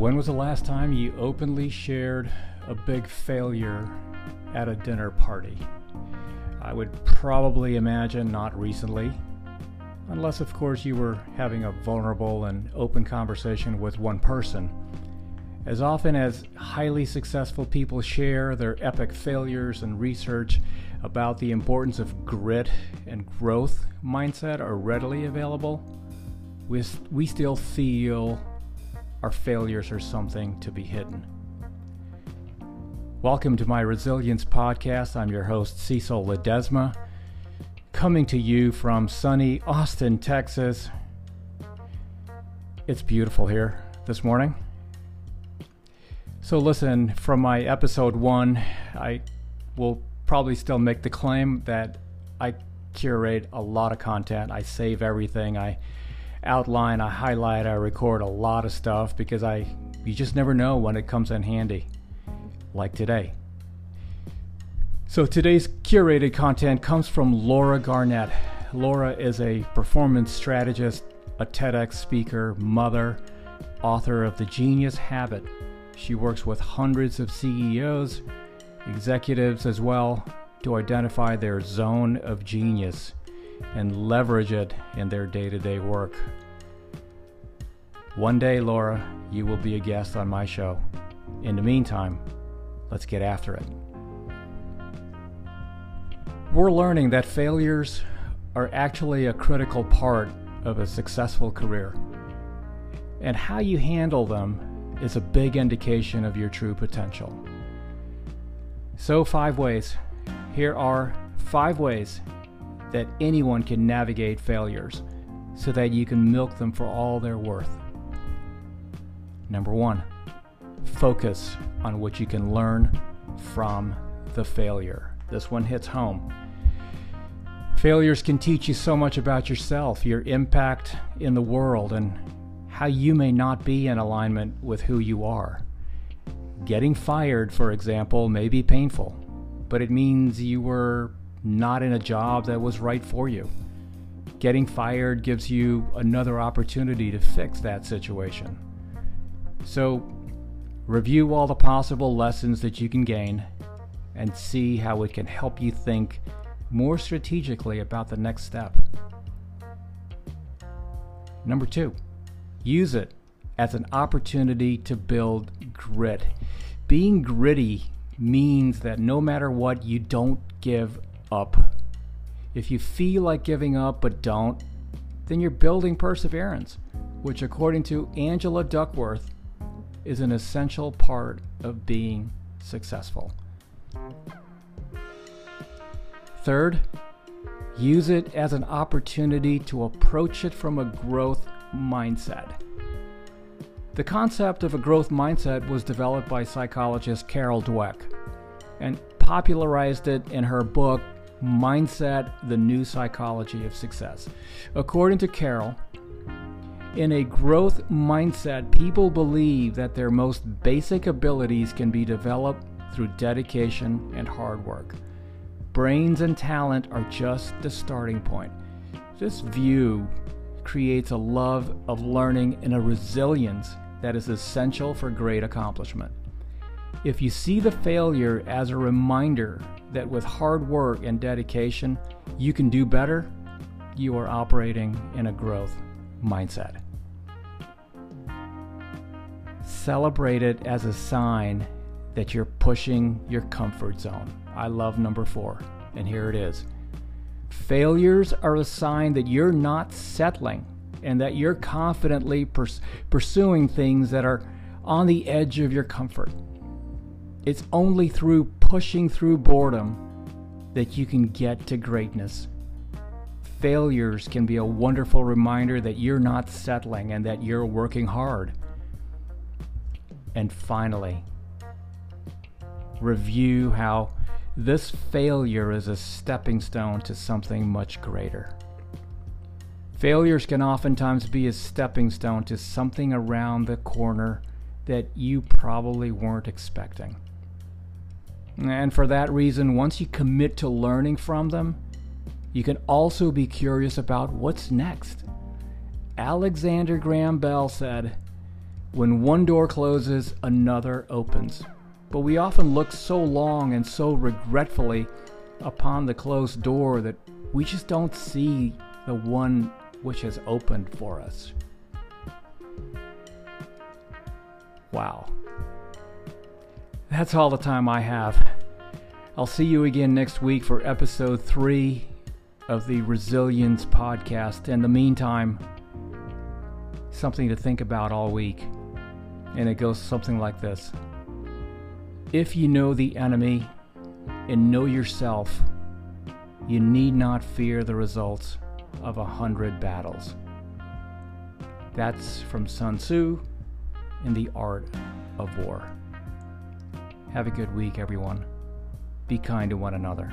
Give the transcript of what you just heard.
When was the last time you openly shared a big failure at a dinner party? I would probably imagine not recently, unless, of course, you were having a vulnerable and open conversation with one person. As often as highly successful people share their epic failures and research about the importance of grit and growth mindset are readily available, we, we still feel our failures are something to be hidden. Welcome to my Resilience Podcast. I'm your host, Cecil Ledesma, coming to you from sunny Austin, Texas. It's beautiful here this morning. So, listen, from my episode one, I will probably still make the claim that I curate a lot of content. I save everything. I outline, I highlight, I record a lot of stuff because I you just never know when it comes in handy. Like today. So today's curated content comes from Laura Garnett. Laura is a performance strategist, a TEDx speaker, mother, author of The Genius Habit. She works with hundreds of CEOs, executives as well, to identify their zone of genius and leverage it in their day to day work. One day, Laura, you will be a guest on my show. In the meantime, let's get after it. We're learning that failures are actually a critical part of a successful career. And how you handle them is a big indication of your true potential. So, five ways. Here are five ways that anyone can navigate failures so that you can milk them for all they're worth. Number one, focus on what you can learn from the failure. This one hits home. Failures can teach you so much about yourself, your impact in the world, and how you may not be in alignment with who you are. Getting fired, for example, may be painful, but it means you were not in a job that was right for you. Getting fired gives you another opportunity to fix that situation. So, review all the possible lessons that you can gain and see how it can help you think more strategically about the next step. Number two, use it as an opportunity to build grit. Being gritty means that no matter what, you don't give up. If you feel like giving up but don't, then you're building perseverance, which, according to Angela Duckworth, is an essential part of being successful. Third, use it as an opportunity to approach it from a growth mindset. The concept of a growth mindset was developed by psychologist Carol Dweck and popularized it in her book Mindset The New Psychology of Success. According to Carol, in a growth mindset, people believe that their most basic abilities can be developed through dedication and hard work. Brains and talent are just the starting point. This view creates a love of learning and a resilience that is essential for great accomplishment. If you see the failure as a reminder that with hard work and dedication you can do better, you are operating in a growth mindset. Celebrate it as a sign that you're pushing your comfort zone. I love number four, and here it is. Failures are a sign that you're not settling and that you're confidently pers- pursuing things that are on the edge of your comfort. It's only through pushing through boredom that you can get to greatness. Failures can be a wonderful reminder that you're not settling and that you're working hard. And finally, review how this failure is a stepping stone to something much greater. Failures can oftentimes be a stepping stone to something around the corner that you probably weren't expecting. And for that reason, once you commit to learning from them, you can also be curious about what's next. Alexander Graham Bell said, When one door closes, another opens. But we often look so long and so regretfully upon the closed door that we just don't see the one which has opened for us. Wow. That's all the time I have. I'll see you again next week for episode three of the Resilience podcast. In the meantime, something to think about all week. And it goes something like this If you know the enemy and know yourself, you need not fear the results of a hundred battles. That's from Sun Tzu in The Art of War. Have a good week, everyone. Be kind to one another.